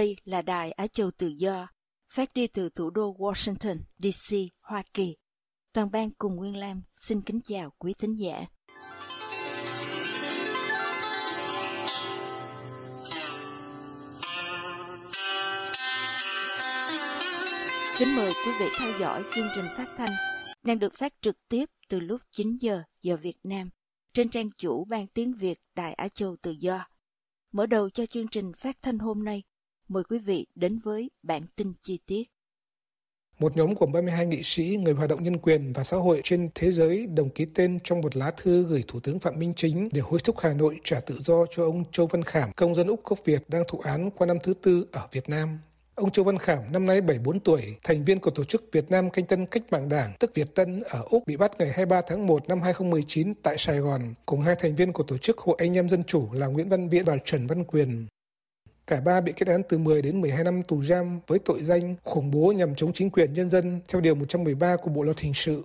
Đây là Đài Á Châu Tự Do, phát đi từ thủ đô Washington, D.C., Hoa Kỳ. Toàn ban cùng Nguyên Lam xin kính chào quý thính giả. Kính mời quý vị theo dõi chương trình phát thanh đang được phát trực tiếp từ lúc 9 giờ giờ Việt Nam trên trang chủ ban tiếng Việt Đài Á Châu Tự Do. Mở đầu cho chương trình phát thanh hôm nay, mời quý vị đến với bản tin chi tiết. Một nhóm của 32 nghị sĩ, người hoạt động nhân quyền và xã hội trên thế giới đồng ký tên trong một lá thư gửi Thủ tướng Phạm Minh Chính để hối thúc Hà Nội trả tự do cho ông Châu Văn Khảm, công dân Úc gốc Việt đang thụ án qua năm thứ tư ở Việt Nam. Ông Châu Văn Khảm năm nay 74 tuổi, thành viên của tổ chức Việt Nam Canh Tân Cách mạng Đảng, tức Việt Tân ở Úc bị bắt ngày 23 tháng 1 năm 2019 tại Sài Gòn, cùng hai thành viên của tổ chức Hội Anh em Dân Chủ là Nguyễn Văn Viễn và Trần Văn Quyền. Cả ba bị kết án từ 10 đến 12 năm tù giam với tội danh khủng bố nhằm chống chính quyền nhân dân theo Điều 113 của Bộ Luật Hình sự.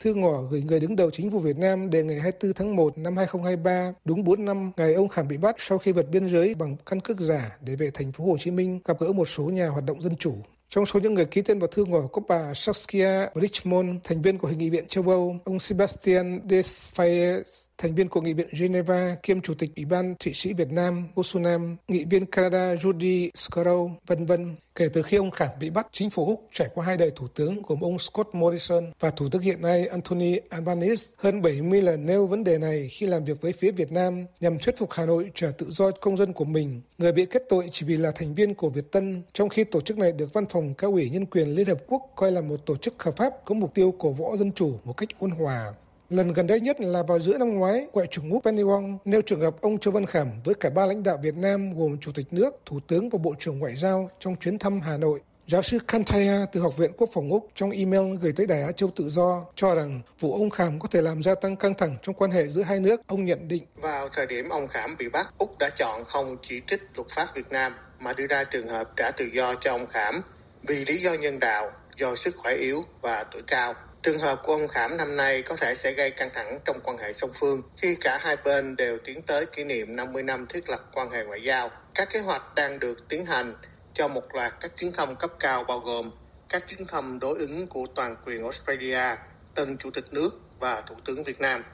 Thư ngỏ gửi người đứng đầu chính phủ Việt Nam đề ngày 24 tháng 1 năm 2023, đúng 4 năm ngày ông Khảm bị bắt sau khi vượt biên giới bằng căn cước giả để về thành phố Hồ Chí Minh gặp gỡ một số nhà hoạt động dân chủ. Trong số những người ký tên vào thư ngỏ có bà Saskia Richmond, thành viên của Hội nghị viện châu Âu, ông Sebastian Desfayes, thành viên của Nghị viện Geneva, kiêm Chủ tịch Ủy ban Thụy Sĩ Việt Nam, Gosunam, nghị viên Canada Judy Scarrow, vân vân. Kể từ khi ông Khảm bị bắt, chính phủ Úc trải qua hai đời thủ tướng gồm ông Scott Morrison và thủ tướng hiện nay Anthony Albanese hơn 70 lần nêu vấn đề này khi làm việc với phía Việt Nam nhằm thuyết phục Hà Nội trả tự do công dân của mình. Người bị kết tội chỉ vì là thành viên của Việt Tân, trong khi tổ chức này được Văn phòng Cao ủy Nhân quyền Liên Hợp Quốc coi là một tổ chức hợp pháp có mục tiêu cổ võ dân chủ một cách ôn hòa. Lần gần đây nhất là vào giữa năm ngoái, Ngoại trưởng Úc Penny Wong nêu trường hợp ông Châu Văn Khảm với cả ba lãnh đạo Việt Nam gồm Chủ tịch nước, Thủ tướng và Bộ trưởng Ngoại giao trong chuyến thăm Hà Nội. Giáo sư Kantaya từ Học viện Quốc phòng Úc trong email gửi tới Đài Á Châu Tự Do cho rằng vụ ông Khảm có thể làm gia tăng căng thẳng trong quan hệ giữa hai nước. Ông nhận định. Vào thời điểm ông Khảm bị bắt, Úc đã chọn không chỉ trích luật pháp Việt Nam mà đưa ra trường hợp trả tự do cho ông Khảm vì lý do nhân đạo, do sức khỏe yếu và tuổi cao. Trường hợp của ông Khảm năm nay có thể sẽ gây căng thẳng trong quan hệ song phương khi cả hai bên đều tiến tới kỷ niệm 50 năm thiết lập quan hệ ngoại giao. Các kế hoạch đang được tiến hành cho một loạt các chuyến thăm cấp cao bao gồm các chuyến thăm đối ứng của toàn quyền Australia, tân chủ tịch nước và thủ tướng Việt Nam.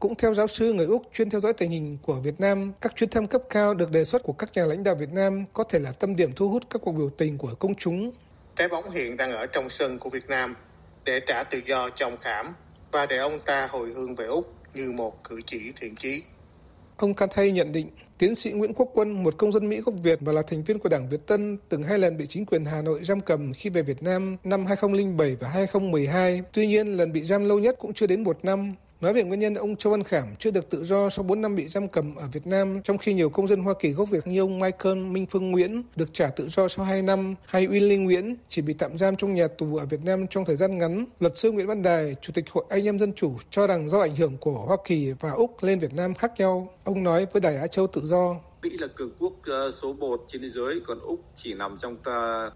Cũng theo giáo sư người Úc chuyên theo dõi tình hình của Việt Nam, các chuyến thăm cấp cao được đề xuất của các nhà lãnh đạo Việt Nam có thể là tâm điểm thu hút các cuộc biểu tình của công chúng. Trái bóng hiện đang ở trong sân của Việt Nam để trả tự do cho ông Khảm và để ông ta hồi hương về Úc như một cử chỉ thiện chí. Ông Kantay nhận định, tiến sĩ Nguyễn Quốc Quân, một công dân Mỹ gốc Việt và là thành viên của Đảng Việt Tân, từng hai lần bị chính quyền Hà Nội giam cầm khi về Việt Nam năm 2007 và 2012. Tuy nhiên, lần bị giam lâu nhất cũng chưa đến một năm. Nói về nguyên nhân ông Châu Văn Khảm chưa được tự do sau 4 năm bị giam cầm ở Việt Nam, trong khi nhiều công dân Hoa Kỳ gốc Việt như ông Michael Minh Phương Nguyễn được trả tự do sau 2 năm, hay Uy Linh Nguyễn chỉ bị tạm giam trong nhà tù ở Việt Nam trong thời gian ngắn. Luật sư Nguyễn Văn Đài, Chủ tịch Hội Anh em Dân Chủ cho rằng do ảnh hưởng của Hoa Kỳ và Úc lên Việt Nam khác nhau. Ông nói với Đài Á Châu Tự Do. Mỹ là cường quốc ờ, số 1 trên thế giới, còn Úc chỉ nằm trong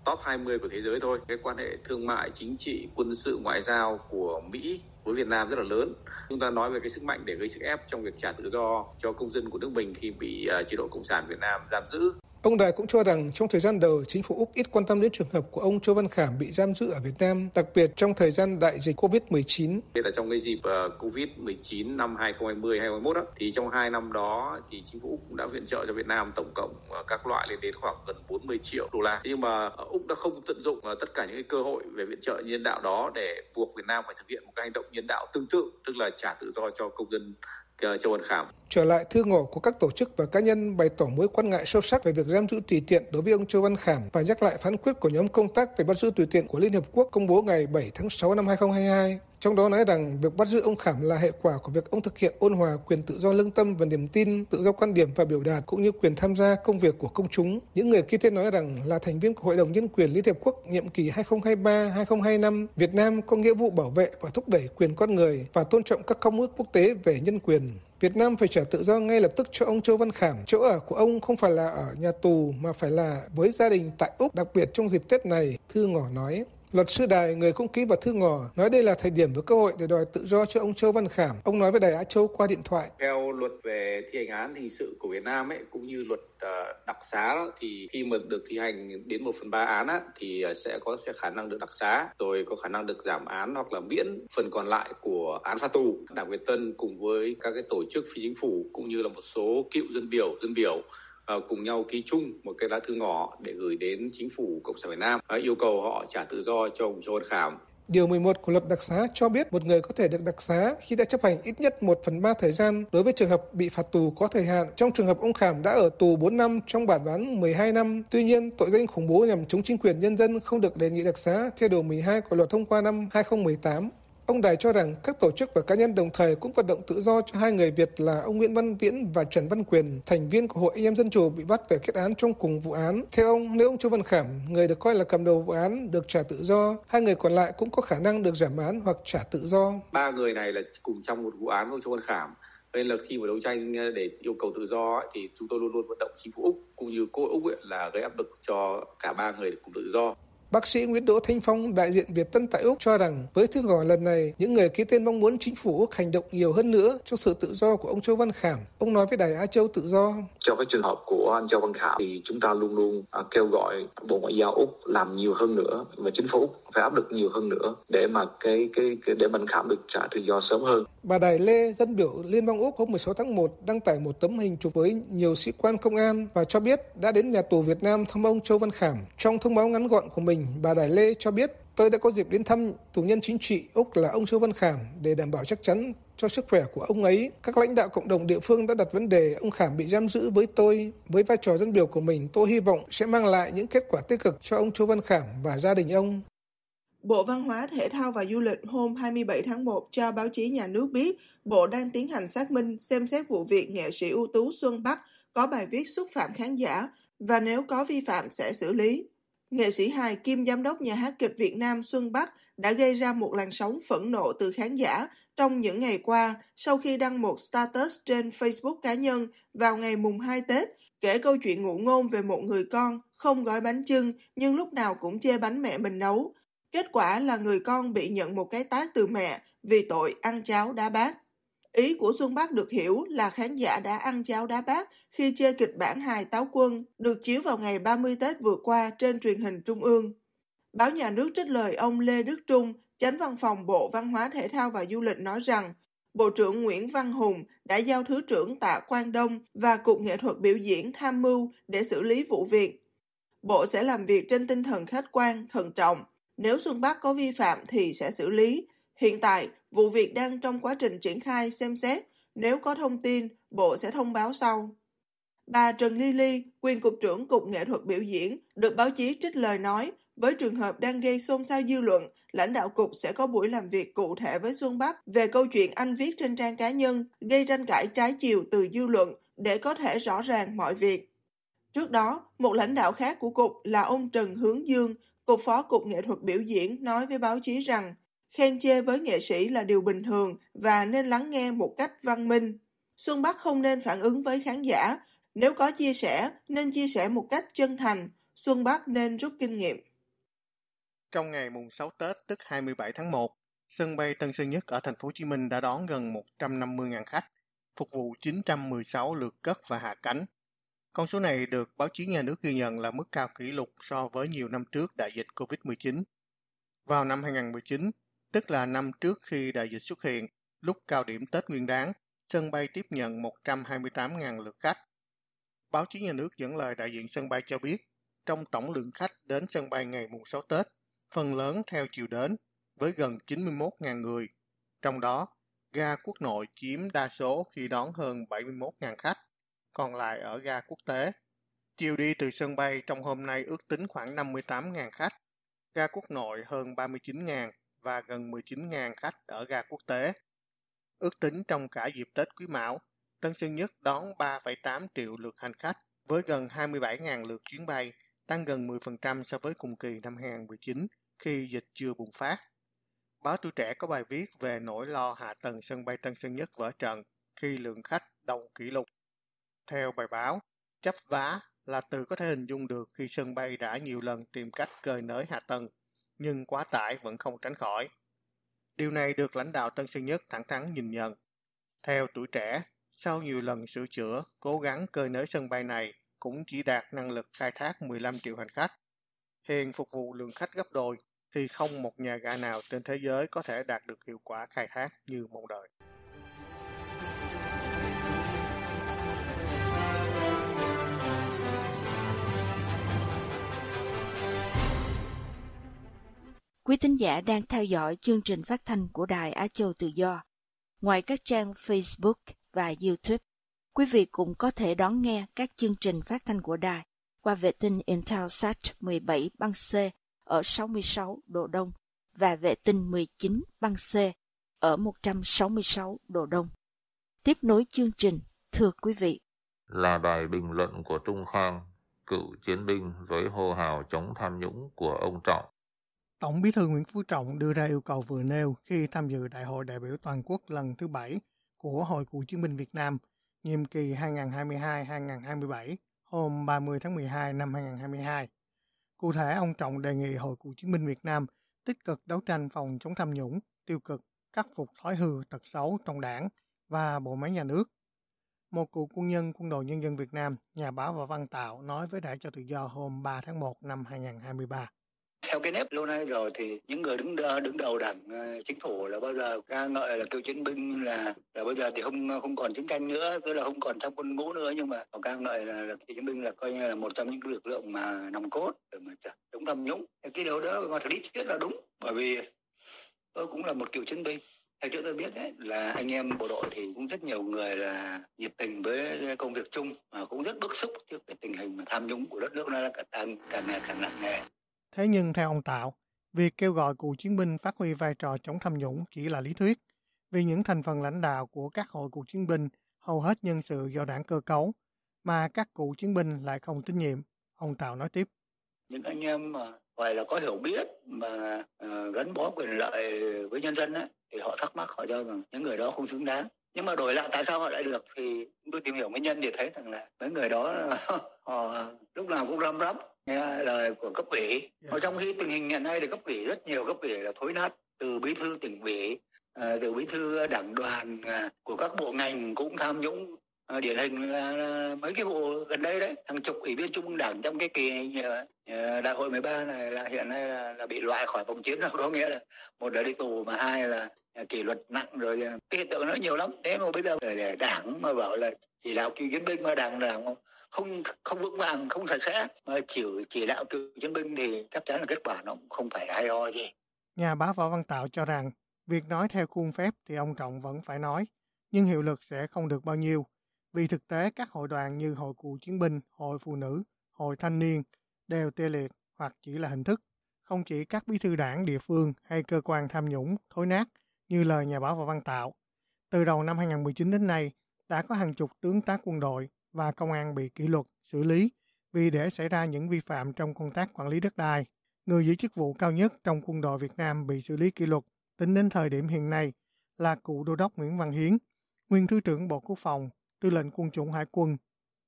top 20 của thế giới thôi. Cái quan hệ thương mại, chính trị, quân sự, ngoại giao của Mỹ với Việt Nam rất là lớn. Chúng ta nói về cái sức mạnh để gây sức ép trong việc trả tự do cho công dân của nước mình khi bị à, chế độ Cộng sản Việt Nam giam giữ. Ông Đài cũng cho rằng trong thời gian đầu, chính phủ Úc ít quan tâm đến trường hợp của ông Châu Văn Khảm bị giam giữ ở Việt Nam, đặc biệt trong thời gian đại dịch COVID-19. Đây Là trong cái dịp ờ, COVID-19 năm 2020-2021 đó, thì trong hai năm đó thì chính phủ Úc cũng đã viện trợ cho Việt Nam tổng cộng ờ, các loại lên đến khoảng gần 40 triệu đô la. Nhưng mà ờ, Úc đã không tận dụng tất cả những cái cơ hội về viện trợ nhân đạo đó để buộc Việt Nam phải thực hiện một cái hành động nhân đạo tương tự, tức là trả tự do cho công dân Châu Văn Khảm. Trở lại thư ngỏ của các tổ chức và cá nhân bày tỏ mối quan ngại sâu sắc về việc giam giữ tùy tiện đối với ông Châu Văn Khảm và nhắc lại phán quyết của nhóm công tác về bắt giữ tùy tiện của Liên Hợp Quốc công bố ngày 7 tháng 6 năm 2022 trong đó nói rằng việc bắt giữ ông Khảm là hệ quả của việc ông thực hiện ôn hòa quyền tự do lương tâm và niềm tin, tự do quan điểm và biểu đạt cũng như quyền tham gia công việc của công chúng. Những người ký tên nói rằng là thành viên của Hội đồng Nhân quyền Liên Hiệp Quốc nhiệm kỳ 2023-2025, Việt Nam có nghĩa vụ bảo vệ và thúc đẩy quyền con người và tôn trọng các công ước quốc tế về nhân quyền. Việt Nam phải trả tự do ngay lập tức cho ông Châu Văn Khảm. Chỗ ở của ông không phải là ở nhà tù mà phải là với gia đình tại Úc, đặc biệt trong dịp Tết này, Thư Ngỏ nói. Luật sư Đài, người cũng ký vào thư ngỏ, nói đây là thời điểm và cơ hội để đòi tự do cho ông Châu Văn Khảm. Ông nói với Đài Á Châu qua điện thoại. Theo luật về thi hành án hình sự của Việt Nam ấy, cũng như luật ờ, đặc xá đó, thì khi mà được thi hành đến 1 phần 3 án á, thì ờ, sẽ có khả năng được đặc xá, rồi có khả năng được giảm án hoặc là miễn phần còn lại của án phạt tù. Đảng Việt Tân cùng với các cái tổ chức phi chính phủ cũng như là một số cựu dân biểu, dân biểu Ờ, cùng nhau ký chung một cái lá thư ngỏ để gửi đến chính phủ Cộng sản Việt Nam yêu cầu họ trả tự do cho ông Châu Văn Khảm. Điều 11 của luật đặc xá cho biết một người có thể được đặc xá khi đã chấp hành ít nhất 1 phần 3 thời gian đối với trường hợp bị phạt tù có thời hạn. Trong trường hợp ông Khảm đã ở tù 4 năm trong bản án 12 năm. Tuy nhiên, tội danh khủng bố nhằm chống chính quyền nhân dân không được đề nghị đặc xá theo điều 12 của luật thông qua năm 2018. Ông Đài cho rằng các tổ chức và cá nhân đồng thời cũng vận động tự do cho hai người Việt là ông Nguyễn Văn Viễn và Trần Văn Quyền, thành viên của Hội Anh em Dân Chủ bị bắt về kết án trong cùng vụ án. Theo ông, nếu ông Chu Văn Khảm, người được coi là cầm đầu vụ án, được trả tự do, hai người còn lại cũng có khả năng được giảm án hoặc trả tự do. Ba người này là cùng trong một vụ án của Chu Văn Khảm nên là khi mà đấu tranh để yêu cầu tự do ấy, thì chúng tôi luôn luôn vận động chính phủ úc cũng như cô úc ấy, là gây áp lực cho cả ba người cùng tự do Bác sĩ Nguyễn Đỗ Thanh Phong, đại diện Việt Tân tại Úc cho rằng với thư ngỏ lần này, những người ký tên mong muốn chính phủ Úc hành động nhiều hơn nữa cho sự tự do của ông Châu Văn Khảm. Ông nói với Đài Á Châu tự do. Trong cái trường hợp của anh Châu Văn Khảm thì chúng ta luôn luôn à, kêu gọi Bộ Ngoại giao Úc làm nhiều hơn nữa và chính phủ Úc phải áp lực nhiều hơn nữa để mà cái cái, cái để mình Khảm được trả tự do sớm hơn. Bà Đài Lê, dân biểu Liên bang Úc hôm 16 tháng 1 đăng tải một tấm hình chụp với nhiều sĩ quan công an và cho biết đã đến nhà tù Việt Nam thăm ông Châu Văn Khảm. Trong thông báo ngắn gọn của mình, bà Đài Lê cho biết tôi đã có dịp đến thăm tù nhân chính trị Úc là ông Châu Văn Khảm để đảm bảo chắc chắn cho sức khỏe của ông ấy. Các lãnh đạo cộng đồng địa phương đã đặt vấn đề ông Khảm bị giam giữ với tôi. Với vai trò dân biểu của mình, tôi hy vọng sẽ mang lại những kết quả tích cực cho ông Châu Văn Khảm và gia đình ông. Bộ Văn hóa, Thể thao và Du lịch hôm 27 tháng 1 cho báo chí nhà nước biết Bộ đang tiến hành xác minh xem xét vụ việc nghệ sĩ ưu tú Xuân Bắc có bài viết xúc phạm khán giả và nếu có vi phạm sẽ xử lý. Nghệ sĩ hài kim giám đốc nhà hát kịch Việt Nam Xuân Bắc đã gây ra một làn sóng phẫn nộ từ khán giả trong những ngày qua sau khi đăng một status trên Facebook cá nhân vào ngày mùng 2 Tết kể câu chuyện ngụ ngôn về một người con không gói bánh trưng nhưng lúc nào cũng chê bánh mẹ mình nấu Kết quả là người con bị nhận một cái tát từ mẹ vì tội ăn cháo đá bát. Ý của Xuân Bắc được hiểu là khán giả đã ăn cháo đá bát khi chơi kịch bản hài Táo Quân được chiếu vào ngày 30 Tết vừa qua trên truyền hình Trung ương. Báo nhà nước trích lời ông Lê Đức Trung, chánh văn phòng Bộ Văn hóa Thể thao và Du lịch nói rằng Bộ trưởng Nguyễn Văn Hùng đã giao Thứ trưởng Tạ Quang Đông và Cục Nghệ thuật biểu diễn tham mưu để xử lý vụ việc. Bộ sẽ làm việc trên tinh thần khách quan, thận trọng, nếu Xuân Bắc có vi phạm thì sẽ xử lý. Hiện tại, vụ việc đang trong quá trình triển khai xem xét. Nếu có thông tin, Bộ sẽ thông báo sau. Bà Trần Ly Ly, quyền cục trưởng Cục Nghệ thuật biểu diễn, được báo chí trích lời nói, với trường hợp đang gây xôn xao dư luận, lãnh đạo cục sẽ có buổi làm việc cụ thể với Xuân Bắc về câu chuyện anh viết trên trang cá nhân, gây tranh cãi trái chiều từ dư luận để có thể rõ ràng mọi việc. Trước đó, một lãnh đạo khác của cục là ông Trần Hướng Dương Cục Phó Cục Nghệ thuật biểu diễn nói với báo chí rằng khen chê với nghệ sĩ là điều bình thường và nên lắng nghe một cách văn minh. Xuân Bắc không nên phản ứng với khán giả, nếu có chia sẻ nên chia sẻ một cách chân thành, Xuân Bắc nên rút kinh nghiệm. Trong ngày mùng 6 Tết tức 27 tháng 1, sân bay Tân Sơn Nhất ở thành phố Hồ Chí Minh đã đón gần 150.000 khách, phục vụ 916 lượt cất và hạ cánh, con số này được báo chí nhà nước ghi nhận là mức cao kỷ lục so với nhiều năm trước đại dịch COVID-19. Vào năm 2019, tức là năm trước khi đại dịch xuất hiện, lúc cao điểm Tết Nguyên đáng, sân bay tiếp nhận 128.000 lượt khách. Báo chí nhà nước dẫn lời đại diện sân bay cho biết, trong tổng lượng khách đến sân bay ngày mùng 6 Tết, phần lớn theo chiều đến với gần 91.000 người. Trong đó, ga quốc nội chiếm đa số khi đón hơn 71.000 khách còn lại ở ga quốc tế. Chiều đi từ sân bay trong hôm nay ước tính khoảng 58.000 khách, ga quốc nội hơn 39.000 và gần 19.000 khách ở ga quốc tế. Ước tính trong cả dịp Tết Quý Mão, Tân Sơn Nhất đón 3,8 triệu lượt hành khách với gần 27.000 lượt chuyến bay, tăng gần 10% so với cùng kỳ năm 2019 khi dịch chưa bùng phát. Báo Tuổi Trẻ có bài viết về nỗi lo hạ tầng sân bay Tân Sơn Nhất vỡ trận khi lượng khách đông kỷ lục. Theo bài báo, chấp vá là từ có thể hình dung được khi sân bay đã nhiều lần tìm cách cơi nới hạ tầng, nhưng quá tải vẫn không tránh khỏi. Điều này được lãnh đạo Tân Sơn Nhất thẳng thắn nhìn nhận. Theo tuổi trẻ, sau nhiều lần sửa chữa, cố gắng cơi nới sân bay này cũng chỉ đạt năng lực khai thác 15 triệu hành khách. Hiện phục vụ lượng khách gấp đôi thì không một nhà ga nào trên thế giới có thể đạt được hiệu quả khai thác như mong đợi. Quý thính giả đang theo dõi chương trình phát thanh của Đài Á Châu Tự Do. Ngoài các trang Facebook và YouTube, quý vị cũng có thể đón nghe các chương trình phát thanh của đài qua vệ tinh Intelsat 17 băng C ở 66 độ Đông và vệ tinh 19 băng C ở 166 độ Đông. Tiếp nối chương trình, thưa quý vị. Là bài bình luận của Trung Khang, cựu chiến binh với hô hào chống tham nhũng của ông Trọng. Tổng bí thư Nguyễn Phú Trọng đưa ra yêu cầu vừa nêu khi tham dự Đại hội đại biểu toàn quốc lần thứ bảy của Hội Cựu chiến binh Việt Nam, nhiệm kỳ 2022-2027, hôm 30 tháng 12 năm 2022. Cụ thể, ông Trọng đề nghị Hội Cựu chiến binh Việt Nam tích cực đấu tranh phòng chống tham nhũng, tiêu cực, khắc phục thói hư tật xấu trong đảng và bộ máy nhà nước. Một cựu quân nhân quân đội nhân dân Việt Nam, nhà báo và văn tạo nói với Đài cho tự do hôm 3 tháng 1 năm 2023 theo cái nếp lâu nay rồi thì những người đứng đứng đầu đảng ờ, chính phủ là bao giờ ca ngợi là cựu chiến binh là là bây giờ thì không không còn chiến tranh nữa tức là không còn trong quân ngũ nữa nhưng mà họ ca ngợi là, là cựu chiến binh là coi như là một trong những lực lượng mà nòng cốt để mà chống tham nhũng. Cái điều đó mà lý thuyết là đúng bởi vì tôi cũng là một cựu chiến binh. Theo chỗ tôi biết ấy, là anh em bộ đội thì cũng rất nhiều người là nhiệt tình với công việc chung mà cũng rất bức xúc trước cái tình hình mà tham nhũng của đất nước nó càng càng ngày càng nặng nề. Thế nhưng theo ông Tạo, việc kêu gọi cựu chiến binh phát huy vai trò chống tham nhũng chỉ là lý thuyết, vì những thành phần lãnh đạo của các hội cựu chiến binh hầu hết nhân sự do đảng cơ cấu, mà các cựu chiến binh lại không tín nhiệm. Ông Tạo nói tiếp. Những anh em mà gọi là có hiểu biết mà uh, gắn bó quyền lợi với nhân dân ấy, thì họ thắc mắc họ cho rằng những người đó không xứng đáng nhưng mà đổi lại tại sao họ lại được thì tôi tìm hiểu nguyên nhân thì thấy rằng là mấy người đó họ lúc nào cũng răm rắp nghe lời của cấp ủy yeah. Dạ. trong khi tình hình hiện nay thì cấp ủy rất nhiều cấp ủy là thối nát từ bí thư tỉnh ủy à, từ bí thư đảng đoàn à, của các bộ ngành cũng tham nhũng à, điển hình là, là mấy cái vụ gần đây đấy hàng chục ủy viên trung ương đảng trong cái kỳ à, đại hội 13 này là hiện nay là, là bị loại khỏi vòng chiến rồi có nghĩa là một là đi tù mà hai là kỷ luật nặng rồi cái hiện tượng nó nhiều lắm thế mà bây giờ để đảng mà bảo là chỉ đạo cựu chiến binh mà đảng đảng không không vững vàng không sạch sẽ. Mà chỉ chỉ đạo cựu chiến binh thì chắc chắn là kết quả nó cũng không phải hay ho gì. Nhà báo võ văn tạo cho rằng việc nói theo khuôn phép thì ông trọng vẫn phải nói nhưng hiệu lực sẽ không được bao nhiêu. Vì thực tế các hội đoàn như hội cựu chiến binh hội phụ nữ hội thanh niên đều tê liệt hoặc chỉ là hình thức. Không chỉ các bí thư đảng địa phương hay cơ quan tham nhũng thối nát như lời nhà báo Võ Văn Tạo. Từ đầu năm 2019 đến nay, đã có hàng chục tướng tá quân đội và công an bị kỷ luật, xử lý vì để xảy ra những vi phạm trong công tác quản lý đất đai. Người giữ chức vụ cao nhất trong quân đội Việt Nam bị xử lý kỷ luật tính đến thời điểm hiện nay là cựu đô đốc Nguyễn Văn Hiến, nguyên thứ trưởng Bộ Quốc phòng, tư lệnh quân chủng hải quân,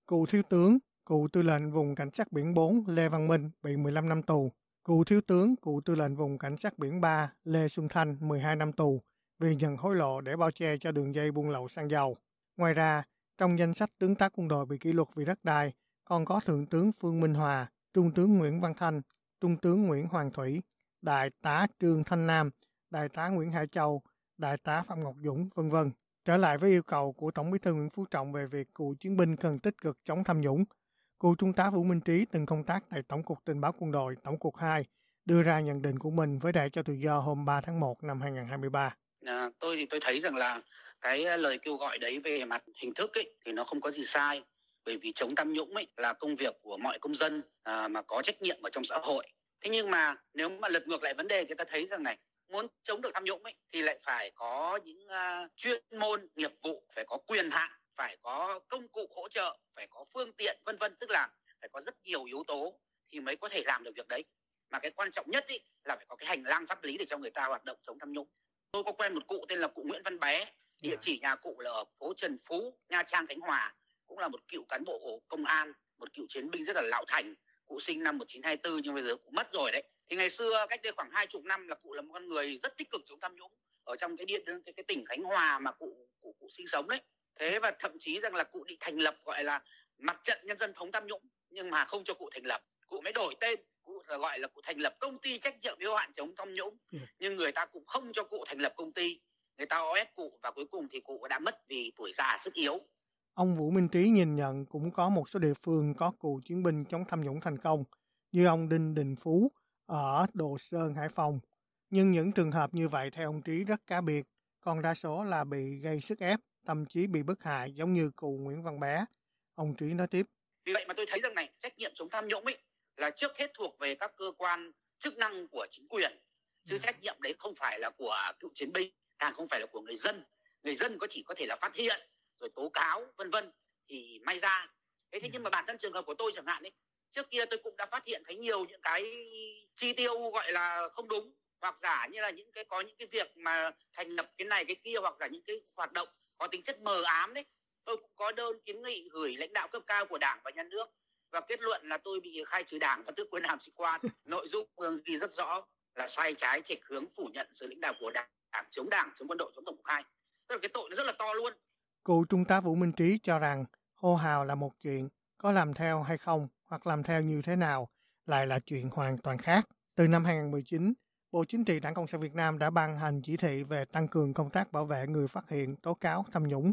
cựu thiếu tướng, cựu tư lệnh vùng cảnh sát biển 4 Lê Văn Minh bị 15 năm tù, cựu thiếu tướng, cựu tư lệnh vùng cảnh sát biển 3 Lê Xuân Thanh 12 năm tù vì nhận hối lộ để bao che cho đường dây buôn lậu xăng dầu. Ngoài ra, trong danh sách tướng tá quân đội bị kỷ luật vì đất đai, còn có Thượng tướng Phương Minh Hòa, Trung tướng Nguyễn Văn Thanh, Trung tướng Nguyễn Hoàng Thủy, Đại tá Trương Thanh Nam, Đại tá Nguyễn Hải Châu, Đại tá Phạm Ngọc Dũng, vân vân. Trở lại với yêu cầu của Tổng bí thư Nguyễn Phú Trọng về việc cựu chiến binh cần tích cực chống tham nhũng, cựu Trung tá Vũ Minh Trí từng công tác tại Tổng cục Tình báo Quân đội, Tổng cục 2, đưa ra nhận định của mình với đại cho tự do hôm 3 tháng 1 năm 2023. À, tôi thì tôi thấy rằng là cái ờ, lời kêu gọi đấy về mặt hình thức ấy thì nó không có gì sai. Bởi vì chống tham nhũng ấy là công việc của mọi công dân à, mà có trách nhiệm ở trong xã hội. Thế nhưng mà nếu mà lật ngược lại vấn đề thì ta thấy rằng này muốn chống được tham nhũng ấy thì lại phải có những uh, chuyên môn nghiệp vụ phải có quyền hạn phải có công cụ hỗ trợ phải có phương tiện vân vân. Tức là phải có rất nhiều yếu tố thì mới có thể làm được việc đấy. Mà cái quan trọng nhất ý là phải có cái hành lang pháp lý để cho người ta hoạt động chống tham nhũng. Tôi có quen một cụ tên là cụ Nguyễn Văn Bé địa dạ. chỉ nhà cụ là ở phố Trần Phú Nha Trang Khánh Hòa cũng là một cựu cán bộ công an một cựu chiến binh rất là lão thành. Cụ sinh năm 1924 nhưng bây giờ cụ mất rồi đấy. Thì ngày xưa cách đây khoảng hai chục năm là cụ là một con người rất tích cực chống tham nhũng ở trong cái điện cái, cái tỉnh Khánh Hòa mà cụ cụ, cụ sinh sống đấy. Thế và thậm chí rằng là cụ định thành lập gọi là mặt trận nhân dân thống tham nhũng nhưng mà không cho cụ thành lập. Cụ mới đổi tên cụ gọi là cụ thành lập công ty trách nhiệm hữu hạn chống tham nhũng. Ừ. nhưng người ta cũng không cho cụ thành lập công ty người ta ép cụ và cuối cùng thì cụ đã mất vì tuổi già sức yếu Ông Vũ Minh Trí nhìn nhận cũng có một số địa phương có cựu chiến binh chống tham nhũng thành công, như ông Đinh Đình Phú ở Đồ Sơn, Hải Phòng. Nhưng những trường hợp như vậy theo ông Trí rất cá biệt, còn đa số là bị gây sức ép, thậm chí bị bức hại giống như cụ Nguyễn Văn Bé. Ông Trí nói tiếp. Vì vậy mà tôi thấy rằng này, trách nhiệm chống tham nhũng ấy là trước hết thuộc về các cơ quan chức năng của chính quyền. Chứ ừ. trách nhiệm đấy không phải là của cựu chiến binh, càng không phải là của người dân. Người dân có chỉ có thể là phát hiện rồi tố cáo vân vân thì may ra. Thế thế nhưng mà bản thân trường hợp của tôi chẳng hạn ấy trước kia tôi cũng đã phát hiện thấy nhiều những cái chi tiêu gọi là không đúng hoặc giả như là những cái có những cái việc mà thành lập cái này cái kia hoặc giả những cái hoạt động có tính chất mờ ám đấy. Tôi cũng có đơn kiến nghị gửi lãnh đạo cấp cao của đảng và nhà nước và kết luận là tôi bị khai trừ đảng và tước quyền làm sĩ quan. Nội dung ghi rất rõ là sai trái trịch hướng phủ nhận sự lãnh đạo của đảng, đảng chống đảng chống quân đội chống tổng cục hai tức là cái tội nó rất là to luôn Cựu Trung tá Vũ Minh Trí cho rằng hô hào là một chuyện, có làm theo hay không hoặc làm theo như thế nào lại là chuyện hoàn toàn khác. Từ năm 2019, Bộ Chính trị Đảng Cộng sản Việt Nam đã ban hành chỉ thị về tăng cường công tác bảo vệ người phát hiện tố cáo tham nhũng.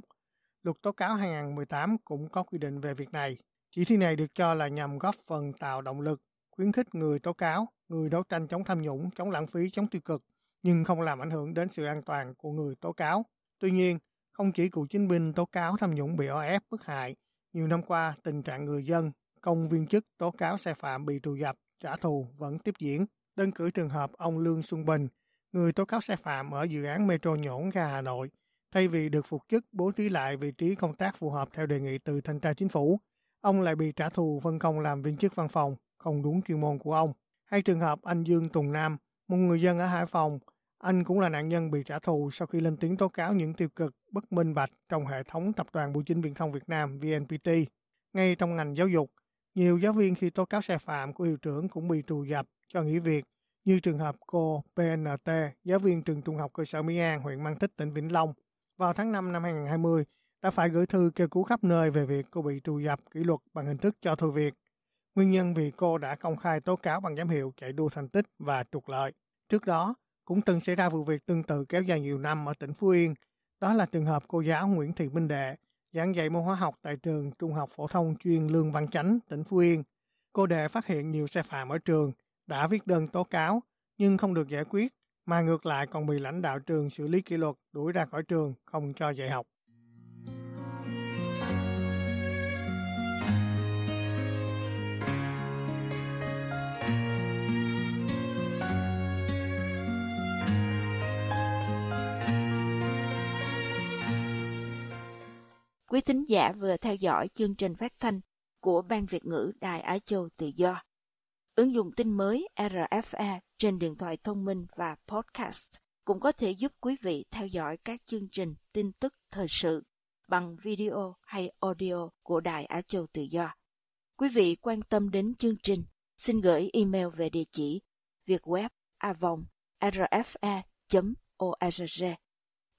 Luật tố cáo 2018 cũng có quy định về việc này. Chỉ thị này được cho là nhằm góp phần tạo động lực, khuyến khích người tố cáo, người đấu tranh chống tham nhũng, chống lãng phí, chống tiêu cực, nhưng không làm ảnh hưởng đến sự an toàn của người tố cáo. Tuy nhiên, không chỉ cựu chính binh tố cáo tham nhũng bị o ép bức hại, nhiều năm qua tình trạng người dân, công viên chức tố cáo sai phạm bị trù dập, trả thù vẫn tiếp diễn. Đơn cử trường hợp ông Lương Xuân Bình, người tố cáo sai phạm ở dự án Metro Nhổn ga Hà Nội, thay vì được phục chức bố trí lại vị trí công tác phù hợp theo đề nghị từ thanh tra chính phủ, ông lại bị trả thù phân công làm viên chức văn phòng, không đúng chuyên môn của ông. Hay trường hợp anh Dương Tùng Nam, một người dân ở Hải Phòng, anh cũng là nạn nhân bị trả thù sau khi lên tiếng tố cáo những tiêu cực, bất minh bạch trong hệ thống Tập đoàn Bưu chính Viễn thông Việt Nam VNPT. Ngay trong ngành giáo dục, nhiều giáo viên khi tố cáo sai phạm của hiệu trưởng cũng bị trù dập cho nghỉ việc, như trường hợp cô PNT, giáo viên trường trung học cơ sở Mỹ An, huyện Mang Thích, tỉnh Vĩnh Long. Vào tháng 5 năm 2020, đã phải gửi thư kêu cứu khắp nơi về việc cô bị trù dập kỷ luật bằng hình thức cho thôi việc. Nguyên nhân vì cô đã công khai tố cáo bằng giám hiệu chạy đua thành tích và trục lợi. Trước đó, cũng từng xảy ra vụ việc tương tự kéo dài nhiều năm ở tỉnh Phú Yên. Đó là trường hợp cô giáo Nguyễn Thị Minh Đệ, giảng dạy môn hóa học tại trường Trung học phổ thông chuyên Lương Văn Chánh, tỉnh Phú Yên. Cô Đệ phát hiện nhiều sai phạm ở trường, đã viết đơn tố cáo nhưng không được giải quyết, mà ngược lại còn bị lãnh đạo trường xử lý kỷ luật đuổi ra khỏi trường, không cho dạy học. Quý thính giả vừa theo dõi chương trình phát thanh của Ban Việt ngữ Đài Á Châu Tự Do. Ứng dụng tin mới RFA trên điện thoại thông minh và podcast cũng có thể giúp quý vị theo dõi các chương trình tin tức thời sự bằng video hay audio của Đài Á Châu Tự Do. Quý vị quan tâm đến chương trình, xin gửi email về địa chỉ vietweb avong rfa.org